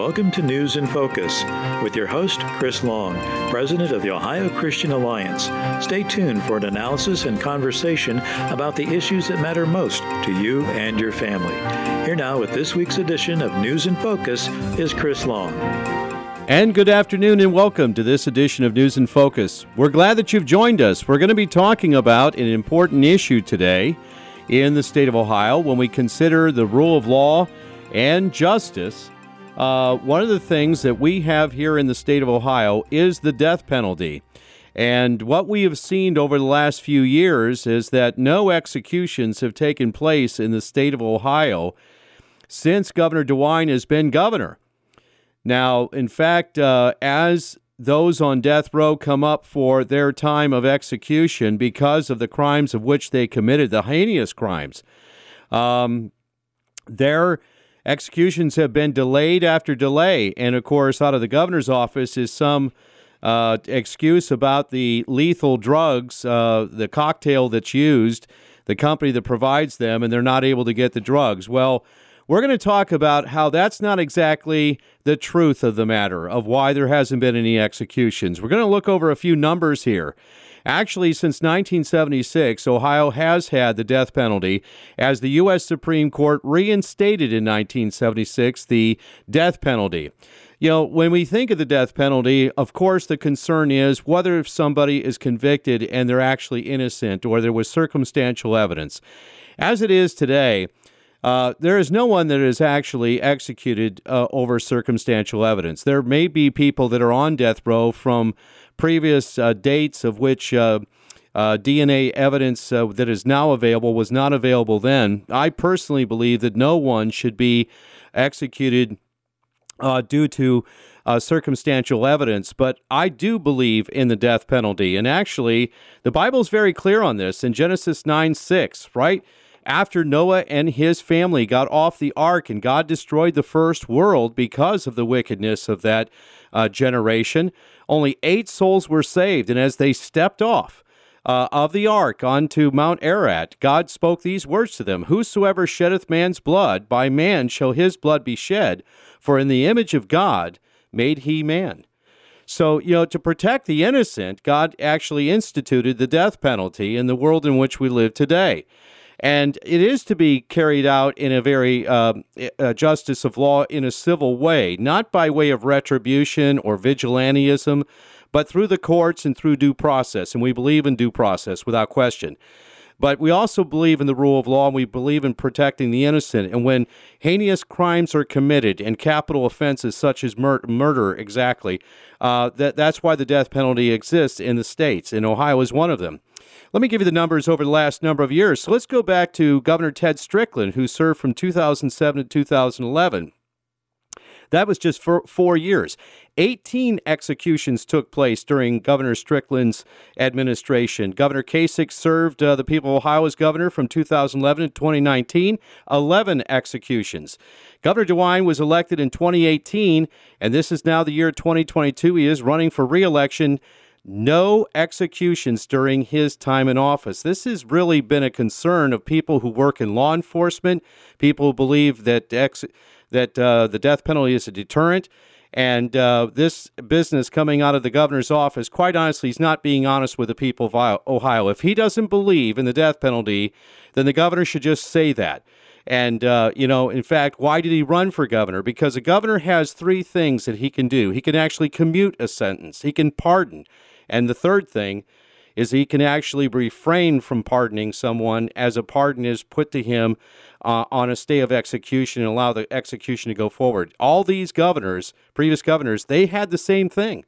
welcome to News in Focus with your host, Chris Long, President of the Ohio Christian Alliance. Stay tuned for an analysis and conversation about the issues that matter most to you and your family. Here now with this week's edition of News in Focus is Chris Long. And good afternoon and welcome to this edition of News in Focus. We're glad that you've joined us. We're going to be talking about an important issue today in the state of Ohio when we consider the rule of law and justice. Uh, one of the things that we have here in the state of Ohio is the death penalty. And what we have seen over the last few years is that no executions have taken place in the state of Ohio since Governor DeWine has been governor. Now, in fact, uh, as those on death row come up for their time of execution because of the crimes of which they committed, the heinous crimes, um, their executions have been delayed after delay. And of course, out of the governor's office is some uh, excuse about the lethal drugs, uh, the cocktail that's used, the company that provides them, and they're not able to get the drugs. Well, we're going to talk about how that's not exactly the truth of the matter of why there hasn't been any executions. We're going to look over a few numbers here. Actually, since 1976, Ohio has had the death penalty as the U.S. Supreme Court reinstated in 1976 the death penalty. You know, when we think of the death penalty, of course, the concern is whether if somebody is convicted and they're actually innocent or there was circumstantial evidence. As it is today, uh, there is no one that is actually executed uh, over circumstantial evidence. There may be people that are on death row from previous uh, dates of which uh, uh, DNA evidence uh, that is now available was not available then. I personally believe that no one should be executed due to circumstantial evidence, but I do believe in the death penalty. And actually, the Bible is very clear on this in Genesis 9 6, right? After Noah and his family got off the ark and God destroyed the first world because of the wickedness of that uh, generation, only eight souls were saved. And as they stepped off, uh, of the ark onto Mount Ararat, God spoke these words to them Whosoever sheddeth man's blood, by man shall his blood be shed, for in the image of God made he man. So, you know, to protect the innocent, God actually instituted the death penalty in the world in which we live today. And it is to be carried out in a very uh, justice of law in a civil way, not by way of retribution or vigilantism, but through the courts and through due process. And we believe in due process without question. But we also believe in the rule of law and we believe in protecting the innocent. And when heinous crimes are committed and capital offenses such as mur- murder, exactly, uh, that, that's why the death penalty exists in the states. And Ohio is one of them. Let me give you the numbers over the last number of years. So let's go back to Governor Ted Strickland, who served from 2007 to 2011. That was just for four years. 18 executions took place during Governor Strickland's administration. Governor Kasich served uh, the people of Ohio as governor from 2011 to 2019, 11 executions. Governor DeWine was elected in 2018, and this is now the year 2022. He is running for reelection no executions during his time in office. This has really been a concern of people who work in law enforcement, people who believe that ex- that uh, the death penalty is a deterrent. And uh, this business coming out of the governor's office, quite honestly, he's not being honest with the people of Ohio. If he doesn't believe in the death penalty, then the governor should just say that. And, uh, you know, in fact, why did he run for governor? Because a governor has three things that he can do. He can actually commute a sentence, he can pardon, and the third thing is he can actually refrain from pardoning someone as a pardon is put to him uh, on a stay of execution and allow the execution to go forward. All these governors, previous governors, they had the same thing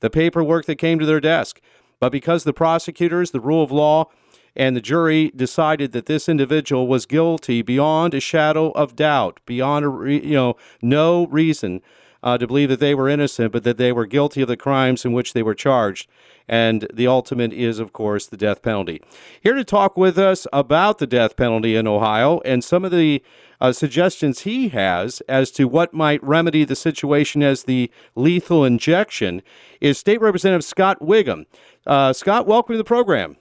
the paperwork that came to their desk. But because the prosecutors, the rule of law, and the jury decided that this individual was guilty beyond a shadow of doubt, beyond a re- you know no reason uh, to believe that they were innocent, but that they were guilty of the crimes in which they were charged. And the ultimate is, of course, the death penalty. Here to talk with us about the death penalty in Ohio and some of the uh, suggestions he has as to what might remedy the situation as the lethal injection is State Representative Scott Wiggam. Uh, Scott, welcome to the program.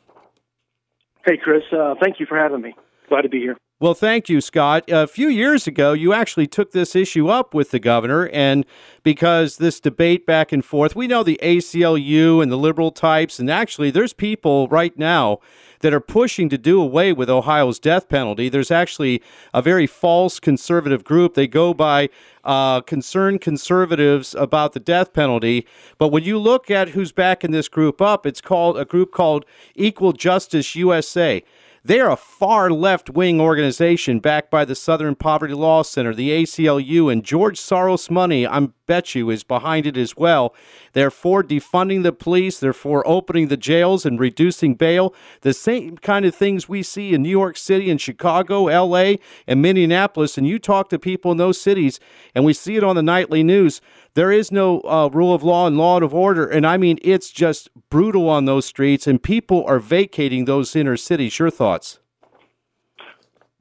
Hey, Chris. Uh, thank you for having me. Glad to be here. Well, thank you, Scott. A few years ago, you actually took this issue up with the governor, and because this debate back and forth, we know the ACLU and the liberal types, and actually, there's people right now that are pushing to do away with Ohio's death penalty. There's actually a very false conservative group. They go by uh, concerned conservatives about the death penalty. But when you look at who's backing this group up, it's called a group called Equal Justice USA. They are a far left wing organization backed by the Southern Poverty Law Center, the ACLU, and George Soros money, I bet you, is behind it as well. They're for defunding the police, they're for opening the jails and reducing bail. The same kind of things we see in New York City and Chicago, LA, and Minneapolis. And you talk to people in those cities, and we see it on the nightly news. There is no uh, rule of law and law of order. And I mean, it's just brutal on those streets, and people are vacating those inner cities. Your thoughts?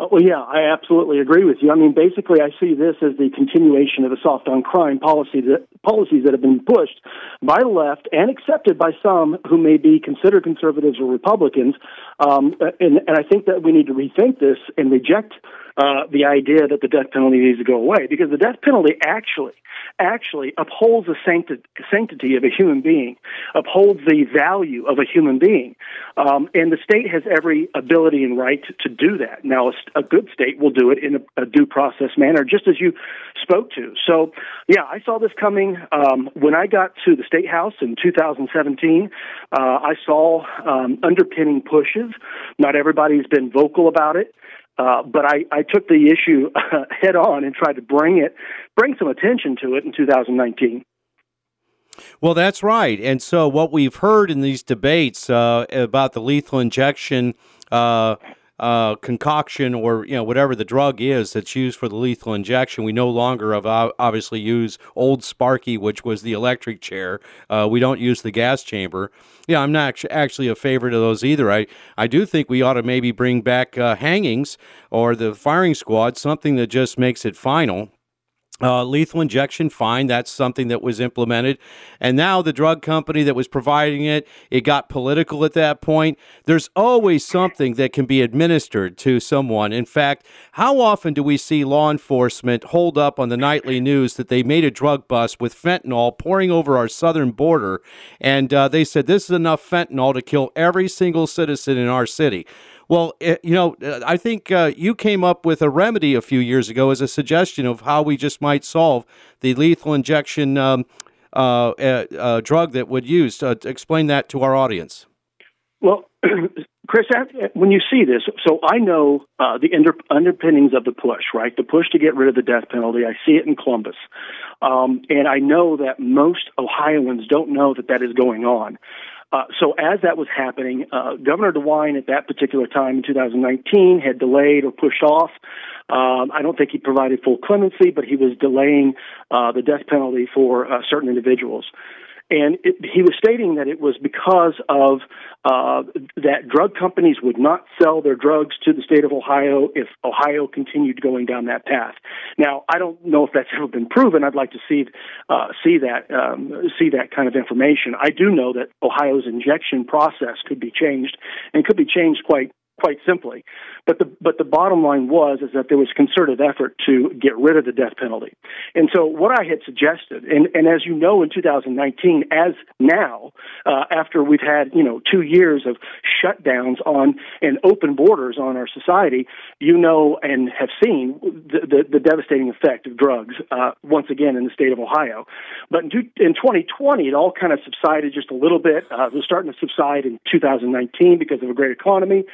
Uh, well, yeah, I absolutely agree with you. I mean, basically, I see this as the continuation of the soft on crime policy that policies that have been pushed by the left and accepted by some who may be considered conservatives or Republicans. Um, and, and I think that we need to rethink this and reject uh, the idea that the death penalty needs to go away because the death penalty actually actually upholds the sancti- sanctity of a human being, upholds the value of a human being. Um, and the state has every ability and right to do that. Now, a, good state will do it in a, a, due process manner, just as you spoke to. So, yeah, I saw this coming um, when I got to the State House in 2017. Uh, I saw um, underpinning pushes. Not everybody's been vocal about it. Uh, but I, I took the issue uh, head on and tried to bring it, bring some attention to it in 2019. Well, that's right. And so, what we've heard in these debates uh, about the lethal injection uh, uh, concoction or you know whatever the drug is that's used for the lethal injection. We no longer have obviously use old Sparky, which was the electric chair. Uh, we don't use the gas chamber. Yeah, I'm not actually a favorite of those either. I I do think we ought to maybe bring back uh, hangings or the firing squad, something that just makes it final. Uh, lethal injection, fine. That's something that was implemented. And now the drug company that was providing it, it got political at that point. There's always something that can be administered to someone. In fact, how often do we see law enforcement hold up on the nightly news that they made a drug bust with fentanyl pouring over our southern border? And uh, they said this is enough fentanyl to kill every single citizen in our city. Well, it, eh, you know, I think uh, you came up with a remedy a few years ago as a suggestion of how we just might solve the lethal injection um, uh, uh, uh drug that would use. Uh, explain that to our audience. Well, Chris, when you see this, so I know uh, the under, underpinnings of the push, right? The push to get rid of the death penalty. I see it in Columbus. Um, and I know that most Ohioans don't know that that is going on. Uh, so as that was happening, uh, Governor DeWine at that particular time in 2019 had delayed or pushed off. Um, I don't think he provided full clemency, but he was delaying uh, the death penalty for uh, certain individuals. And it, he was stating that it was because of uh, that drug companies would not sell their drugs to the state of Ohio if Ohio continued going down that path. Now, I don't know if that's ever been proven. I'd like to see uh, see that um, see that kind of information. I do know that Ohio's injection process could be changed and could be changed quite quite simply. But the but the bottom line was is that there was concerted effort to get rid of the death penalty. And so what I had suggested, and, and as you know, in 2019, as now, uh, after we've had you know two years of shutdowns on and open borders on our society, you know and have seen the, the, the devastating effect of drugs uh, once again in the state of Ohio. But in, in 2020, it all kind of subsided just a little bit. Uh, it was starting to subside in 2019 because of a great economy.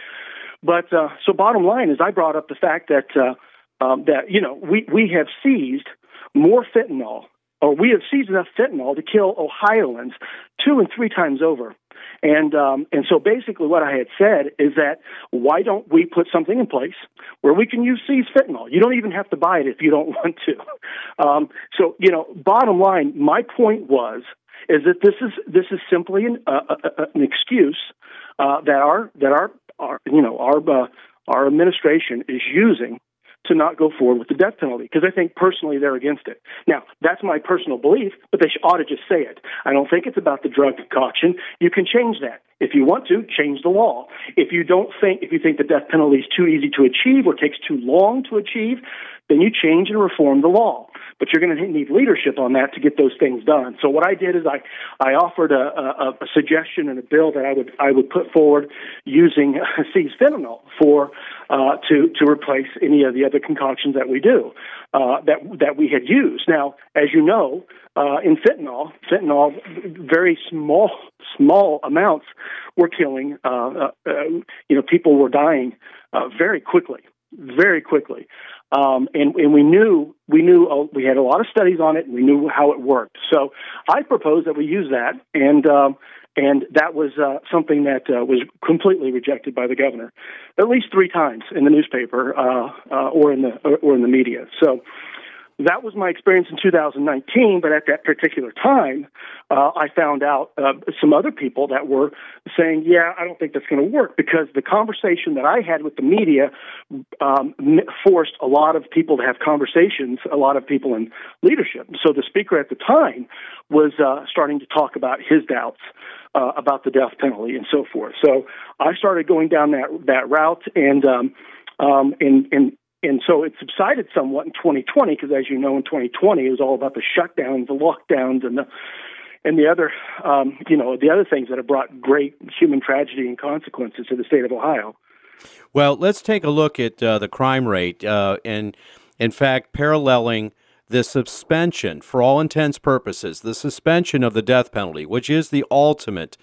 But uh, so, bottom line is, I brought up the fact that uh, um, that you know we we have seized more fentanyl, or we have seized enough fentanyl to kill Ohioans two and three times over. And um, and so basically, what I had said is that why don't we put something in place where we can use seize fentanyl? You don't even have to buy it if you don't want to. Um, so you know, bottom line, my point was is that this is this is simply an, uh, an excuse uh, that our that our our you know our uh, our administration is using to not go forward with the death penalty because I think personally they're against it. Now, that's my personal belief, but they ought to just say it. I don't think it's about the drug concoction. You can change that. If you want to, change the law. If you don't think, if you think the death penalty is too easy to achieve or takes too long to achieve, then you change and reform the law. But you're going to need leadership on that to get those things done. So what I did is I, I offered a, a, a suggestion and a bill that I would I would put forward using seized fentanyl for uh, to to replace any of the other concoctions that we do uh, that that we had used. Now, as you know, uh, in fentanyl, fentanyl, very small small amounts were killing. Uh, uh, uh, you know, people were dying very quickly, very quickly. Um, and, and we knew we knew uh, we had a lot of studies on it, and we knew how it worked. So I proposed that we use that, and um, and that was uh, something that uh, was completely rejected by the governor, at least three times in the newspaper uh, uh or in the or in the media. So that was my experience in 2019. But at that particular time, uh, I found out uh, some other people that were saying, "Yeah, I don't think that's going to work," because the conversation that I had with the media um, forced a lot of people to have conversations, a lot of people in leadership. So the speaker at the time was uh, starting to talk about his doubts. Uh, about the death penalty and so forth. So I started going down that that route, and um, um, and and and so it subsided somewhat in 2020 because, as you know, in 2020 it was all about the shutdowns, the lockdowns, and the and the other, um, you know, the other things that have brought great human tragedy and consequences to the state of Ohio. Well, let's take a look at uh, the crime rate, uh, and in fact, paralleling the suspension, for all intents purposes, the suspension of the death penalty, which is the ultimate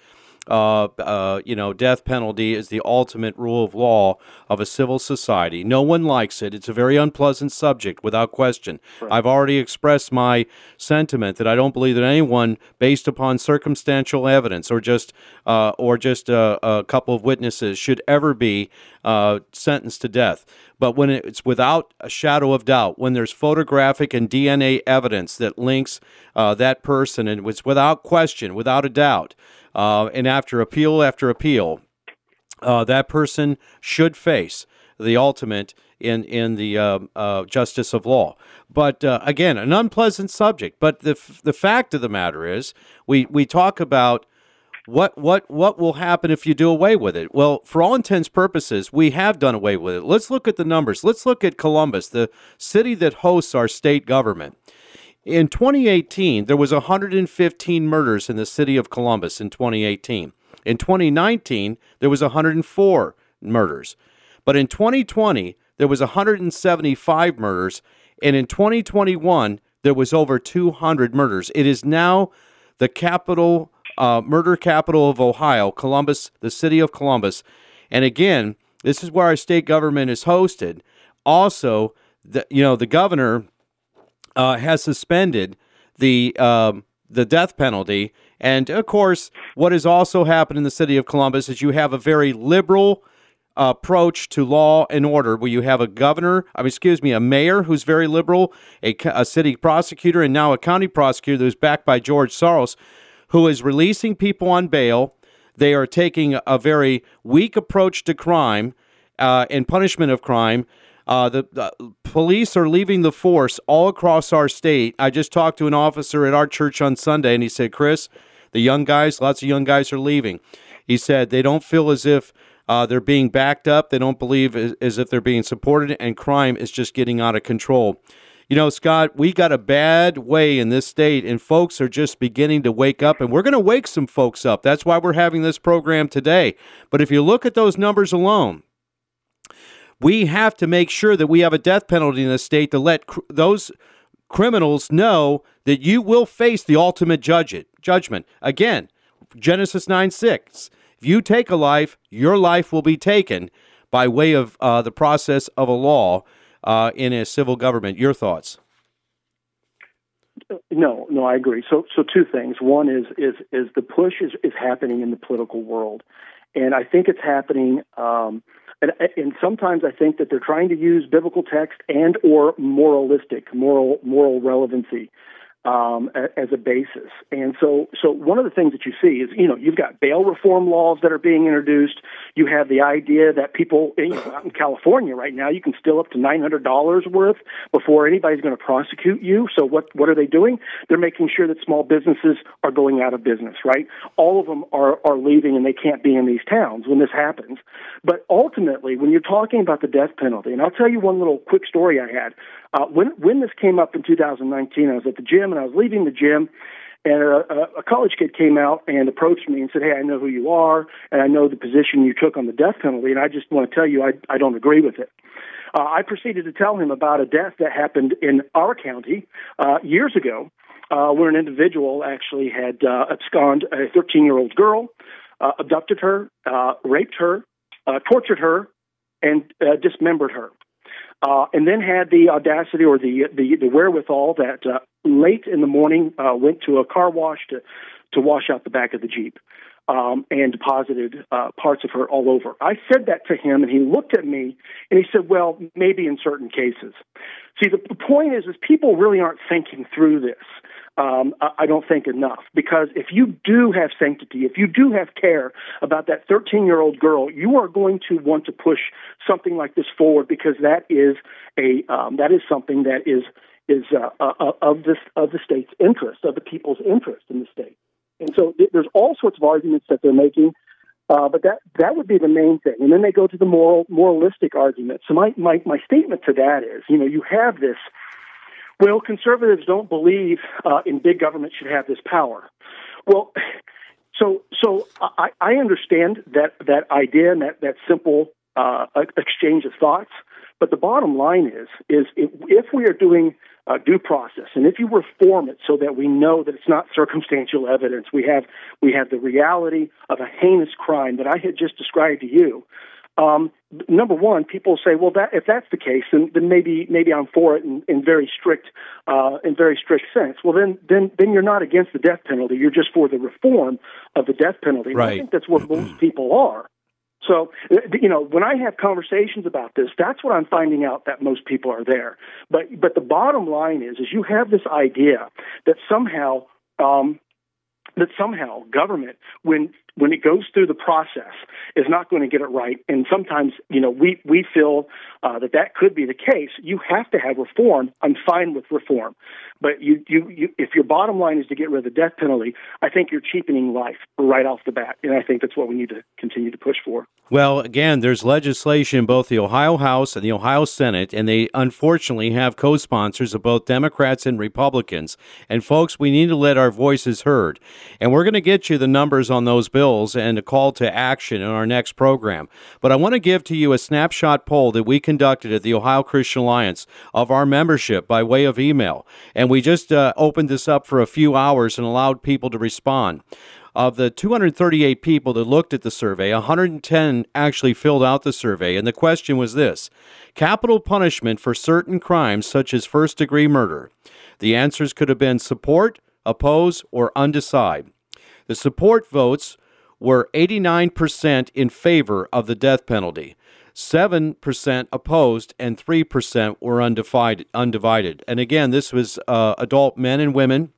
uh, uh, you know, death penalty is the ultimate rule of law of a civil society. No one likes it. It's a very unpleasant subject, without question. Right. I've already expressed my sentiment that I don't believe that anyone, based upon circumstantial evidence or just uh, or just a, a, couple of witnesses, should ever be uh, sentenced to death. But when it's without a shadow of doubt, when there's photographic and DNA evidence that links uh, that person, and it's without question, without a doubt. Uh, and after appeal after appeal, uh, that person should face the ultimate in in the uh, uh justice of law. But uh, again, an unpleasant subject. But the f- the fact of the matter is, we we talk about what what what will happen if you do away with it? Well, for all intents purposes, we have done away with it. Let's look at the numbers. Let's look at Columbus, the city that hosts our state government. In 2018, there was 115 murders in the city of Columbus in 2018. In 2019, there was 104 murders. But in 2020, there was 175 murders, and in 2021, there was over 200 murders. It is now the capital uh, murder capital of Ohio, Columbus, the city of Columbus. And again, this is where our state government is hosted. Also, the, you know, the governor uh, has suspended the um, the death penalty. And of course, what has also happened in the city of Columbus is you have a very liberal approach to law and order, where you have a governor, I mean, excuse me, a mayor who's very liberal, a, a city prosecutor, and now a county prosecutor who's backed by George Soros, who is releasing people on bail. They are taking a very weak approach to crime uh, and punishment of crime. Uh, the, police are leaving the force all across our state. I just talked to an officer at our church on Sunday, and he said, Chris, the young guys, lots of young guys are leaving. He said they don't feel as if uh, they're being backed up. They don't believe as, as if they're being supported, and crime is just getting out of control. You know, Scott, we got a bad way in this state, and folks are just beginning to wake up, and we're going to wake some folks up. That's why we're having this program today. But if you look at those numbers alone, we have to make sure that we have a death penalty in the state to let cr- those criminals know that you will face the ultimate judge judgment. Again, Genesis 9 6. If you take a life, your life will be taken by way of uh, the process of a law uh, in a civil government. Your thoughts? No, no, I agree. So, so two things. One is is is the push is, is happening in the political world, and I think it's happening um, and, uh, and sometimes I think that they're trying to use biblical text and or moralistic, moral moral relevancy um, as a basis. And so, so one of the things that you see is, you know, you've got bail reform laws that are being introduced. You have the idea that people, you know, out in California right now, you can steal up to nine hundred dollars worth before anybody's going to prosecute you. So what what are they doing? They're making sure that small businesses are going out of business. Right? All of them are are leaving, and they can't be in these towns when this happens. But ultimately, when you're talking about the death penalty, and I'll tell you one little quick story I had. Uh, when when this came up in 2019, I was at the gym and I was leaving the gym, and a, a college kid came out and approached me and said, "Hey, I know who you are, and I know the position you took on the death penalty, and I just want to tell you I I don't agree with it." Uh, I proceeded to tell him about a death that happened in our county uh, years ago, uh, where an individual actually had uh, absconded a 13 year old girl, uh, abducted her, uh, raped her, uh, tortured her, and uh, dismembered her uh, and then had the audacity or the the, the wherewithal that uh, late in the morning uh, went to a car wash to to wash out the back of the jeep um, and deposited uh, parts of her all over. I said that to him, and he looked at me and he said, "Well, maybe in certain cases." See, the, the point is, is people really aren't thinking through this um, I don't think enough. Because if you do have sanctity, if you do have care about that 13 year old girl, you are going to want to push something like this forward because that is a um, that is something that is is uh, uh, uh of this of the state's interest, of the people's interest in the state. And so th- there's all sorts of arguments that they're making. Uh, but that that would be the main thing, and then they go to the moral moralistic argument. So my, my my statement to that is, you know, you have this well, conservatives don't believe uh, in big government should have this power. Well, so so I, I understand that that idea and that that simple uh, exchange of thoughts. But the bottom line is is if, if we are doing uh, due process, and if you reform it so that we know that it's not circumstantial evidence, we have we have the reality of a heinous crime that I had just described to you. Um, number one, people say, well, that if that's the case, then, then maybe maybe I'm for it in, in very strict uh, in very strict sense. Well, then then then you're not against the death penalty. You're just for the reform of the death penalty. Right. I think that's what most people are. So, uh, you know, when I have conversations about this, that's what I'm finding out that most people are there. But but the bottom line is, is you have this idea that somehow um, that somehow government, when when it goes through the process, is not going to get it right. And sometimes, you know, we we feel uh, that that could be the case. You have to have reform. I'm fine with reform, but you, you you if your bottom line is to get rid of the death penalty, I think you're cheapening life right off the bat, and I think that's what we need to continue to push for. Well, again, there's legislation in both the Ohio House and the Ohio Senate, and they unfortunately have co-sponsors of both Democrats and Republicans. And folks, we need to let our voices heard, and we're going to get you the numbers on those bills bills and a call to action in our next program. But I want to give to you a snapshot poll that we conducted at the Ohio Christian Alliance of our membership by way of email. And we just uh, opened this up for a few hours and allowed people to respond. Of the 238 people that looked at the survey, 110 actually filled out the survey, and the question was this capital punishment for certain crimes such as first degree murder. The answers could have been support, oppose, or undecide. The support votes were 89% in favor of the death penalty. 7% opposed and 3% were undivided, undivided. And again, this was uh, adult men and women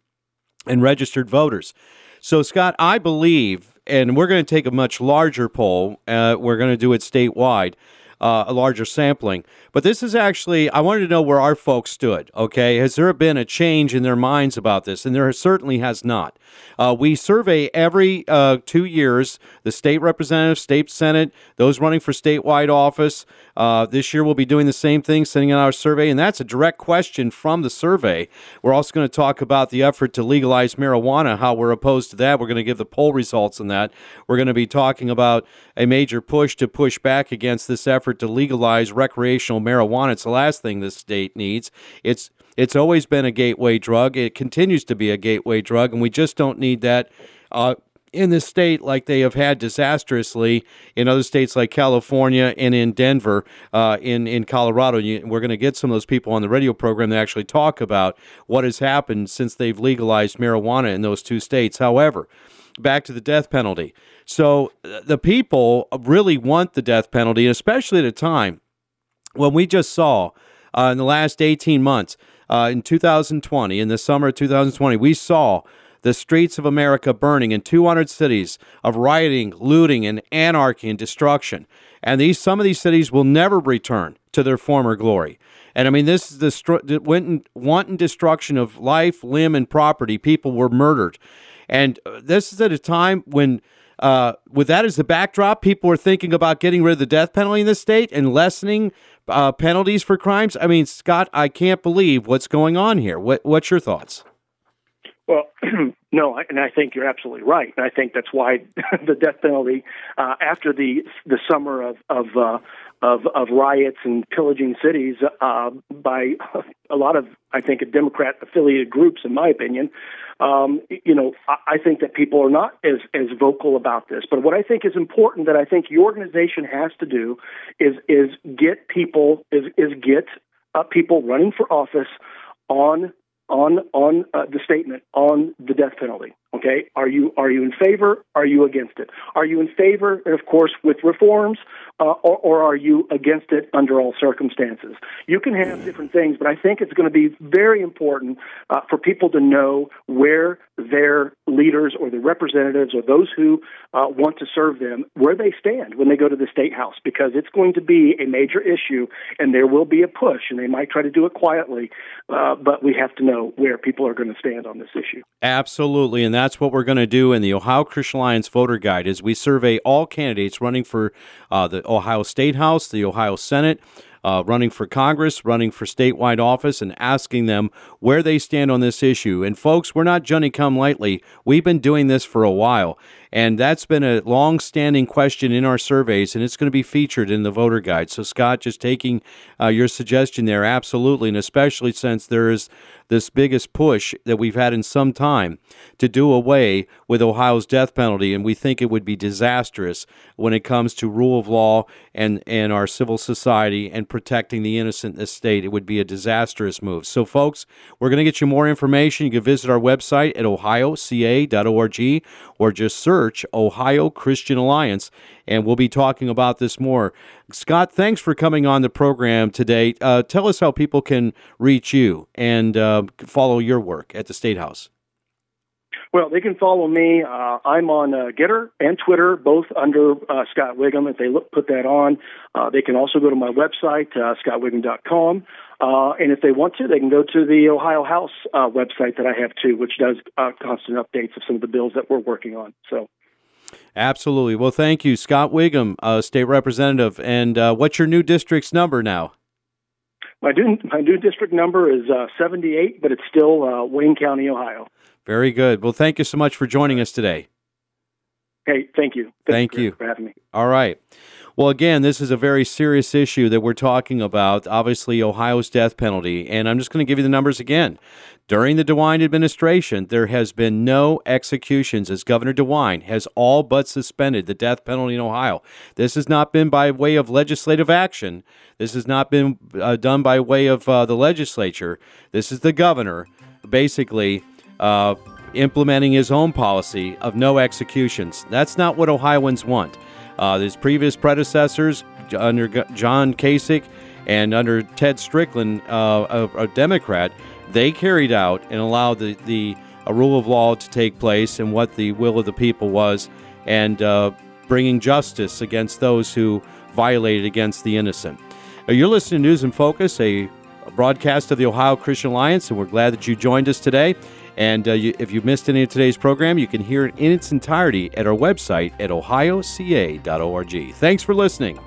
and registered voters. So, Scott, I believe, and we're going to take a much larger poll, uh, we're going to do it statewide uh, a larger sampling. But this is actually, I wanted to know where our folks stood. Okay, has there been a change in their minds about this? And there certainly has not. Uh, we survey every uh, two years the state representative, state senate, those running for statewide office. Uh, this year we'll be doing the same thing, sending out our survey, and that's a direct question from the survey. We're also going to talk about the effort to legalize marijuana, how we're opposed to that. We're going to give the poll results on that. We're going to be talking about a major push to push back against this effort to legalize recreational marijuana. It's the last thing the state needs. It's it's always been a gateway drug. It continues to be a gateway drug, and we just don't need that uh, in this state like they have had disastrously in other states like California and in Denver, uh, in in Colorado. We're going to get some of those people on the radio program that actually talk about what has happened since they've legalized marijuana in those two states. However, back to the death penalty. So uh, the people really want the death penalty, especially at a time when we just saw uh, in the last 18 months uh, in 2020, in the summer of 2020, we saw the streets of America burning in 200 cities of rioting, looting, and anarchy and destruction. And these some of these cities will never return to their former glory. And I mean, this is the wanton destruction of life, limb, and property. People were murdered. And uh, this is at a time when, uh, with that as the backdrop, people were thinking about getting rid of the death penalty in the state and lessening uh, penalties for crimes. I mean, Scott, I can't believe what's going on here. What, what's your thoughts? Well, no, and I think you're absolutely right. And I think that's why the death penalty, uh, after the the summer of of uh, of, of riots and pillaging cities uh, by a lot of, I think, Democrat affiliated groups, in my opinion. Um, you know, I, I think that people are not as as vocal about this. But what I think is important that I think your organization has to do is is get people is is get uh, people running for office on on on uh, the statement on the death penalty. Okay, are you are you in favor? Are you against it? Are you in favor, of course, with reforms, uh, or, or are you against it under all circumstances? You can have different things, but I think it's going to be very important uh, for people to know where their leaders or their representatives or those who uh, want to serve them where they stand when they go to the state house, because it's going to be a major issue, and there will be a push, and they might try to do it quietly, uh, but we have to know where people are going to stand on this issue. Absolutely, and that that's what we're going to do in the Ohio Christian Alliance voter guide is we survey all candidates running for uh, the Ohio State House, the Ohio Senate, uh, running for Congress, running for statewide office, and asking them where they stand on this issue. And folks, we're not Johnny come lightly. We've been doing this for a while. And that's been a long standing question in our surveys, and it's going to be featured in the voter guide. So, Scott, just taking uh, your suggestion there, absolutely, and especially since there is this biggest push that we've had in some time to do away with Ohio's death penalty, and we think it would be disastrous when it comes to rule of law and, and our civil society and protecting the innocent in this state. It would be a disastrous move. So, folks, we're going to get you more information. You can visit our website at ohioca.org or just search Ohio Christian Alliance and we'll be talking about this more. Scott, thanks for coming on the program today. Uh, tell us how people can reach you and uh, follow your work at the State House. Well, they can follow me. Uh, I'm on uh, Gettr and Twitter, both under uh, Scott Wiggam. If they look, put that on, uh, they can also go to my website, uh, scottwiggam.com. Uh, and if they want to, they can go to the Ohio House uh, website that I have too, which does uh, constant updates of some of the bills that we're working on. So. Absolutely. Well, thank you, Scott Wiggam, uh, state representative. And uh, what's your new district's number now? My new, my new district number is uh, 78, but it's still uh, Wayne County, Ohio. Very good. Well, thank you so much for joining us today. Hey, thank you. Thank, thank you for having me. All right. Well, again, this is a very serious issue that we're talking about. Obviously, Ohio's death penalty. And I'm just going to give you the numbers again. During the DeWine administration, there has been no executions as Governor DeWine has all but suspended the death penalty in Ohio. This has not been by way of legislative action. This has not been uh, done by way of uh, the legislature. This is the governor basically uh, implementing his own policy of no executions. That's not what Ohioans want. Uh, his previous predecessors, under John Kasich and under Ted Strickland, uh, a, a, Democrat, they carried out and allowed the, the rule of law to take place and what the will of the people was, and uh, bringing justice against those who violated against the innocent. Now, you're listening to News and Focus, a broadcast of the Ohio Christian Alliance, and we're glad that you joined us today. And uh, you, if you missed any of today's program, you can hear it in its entirety at our website at ohioca.org. Thanks for listening.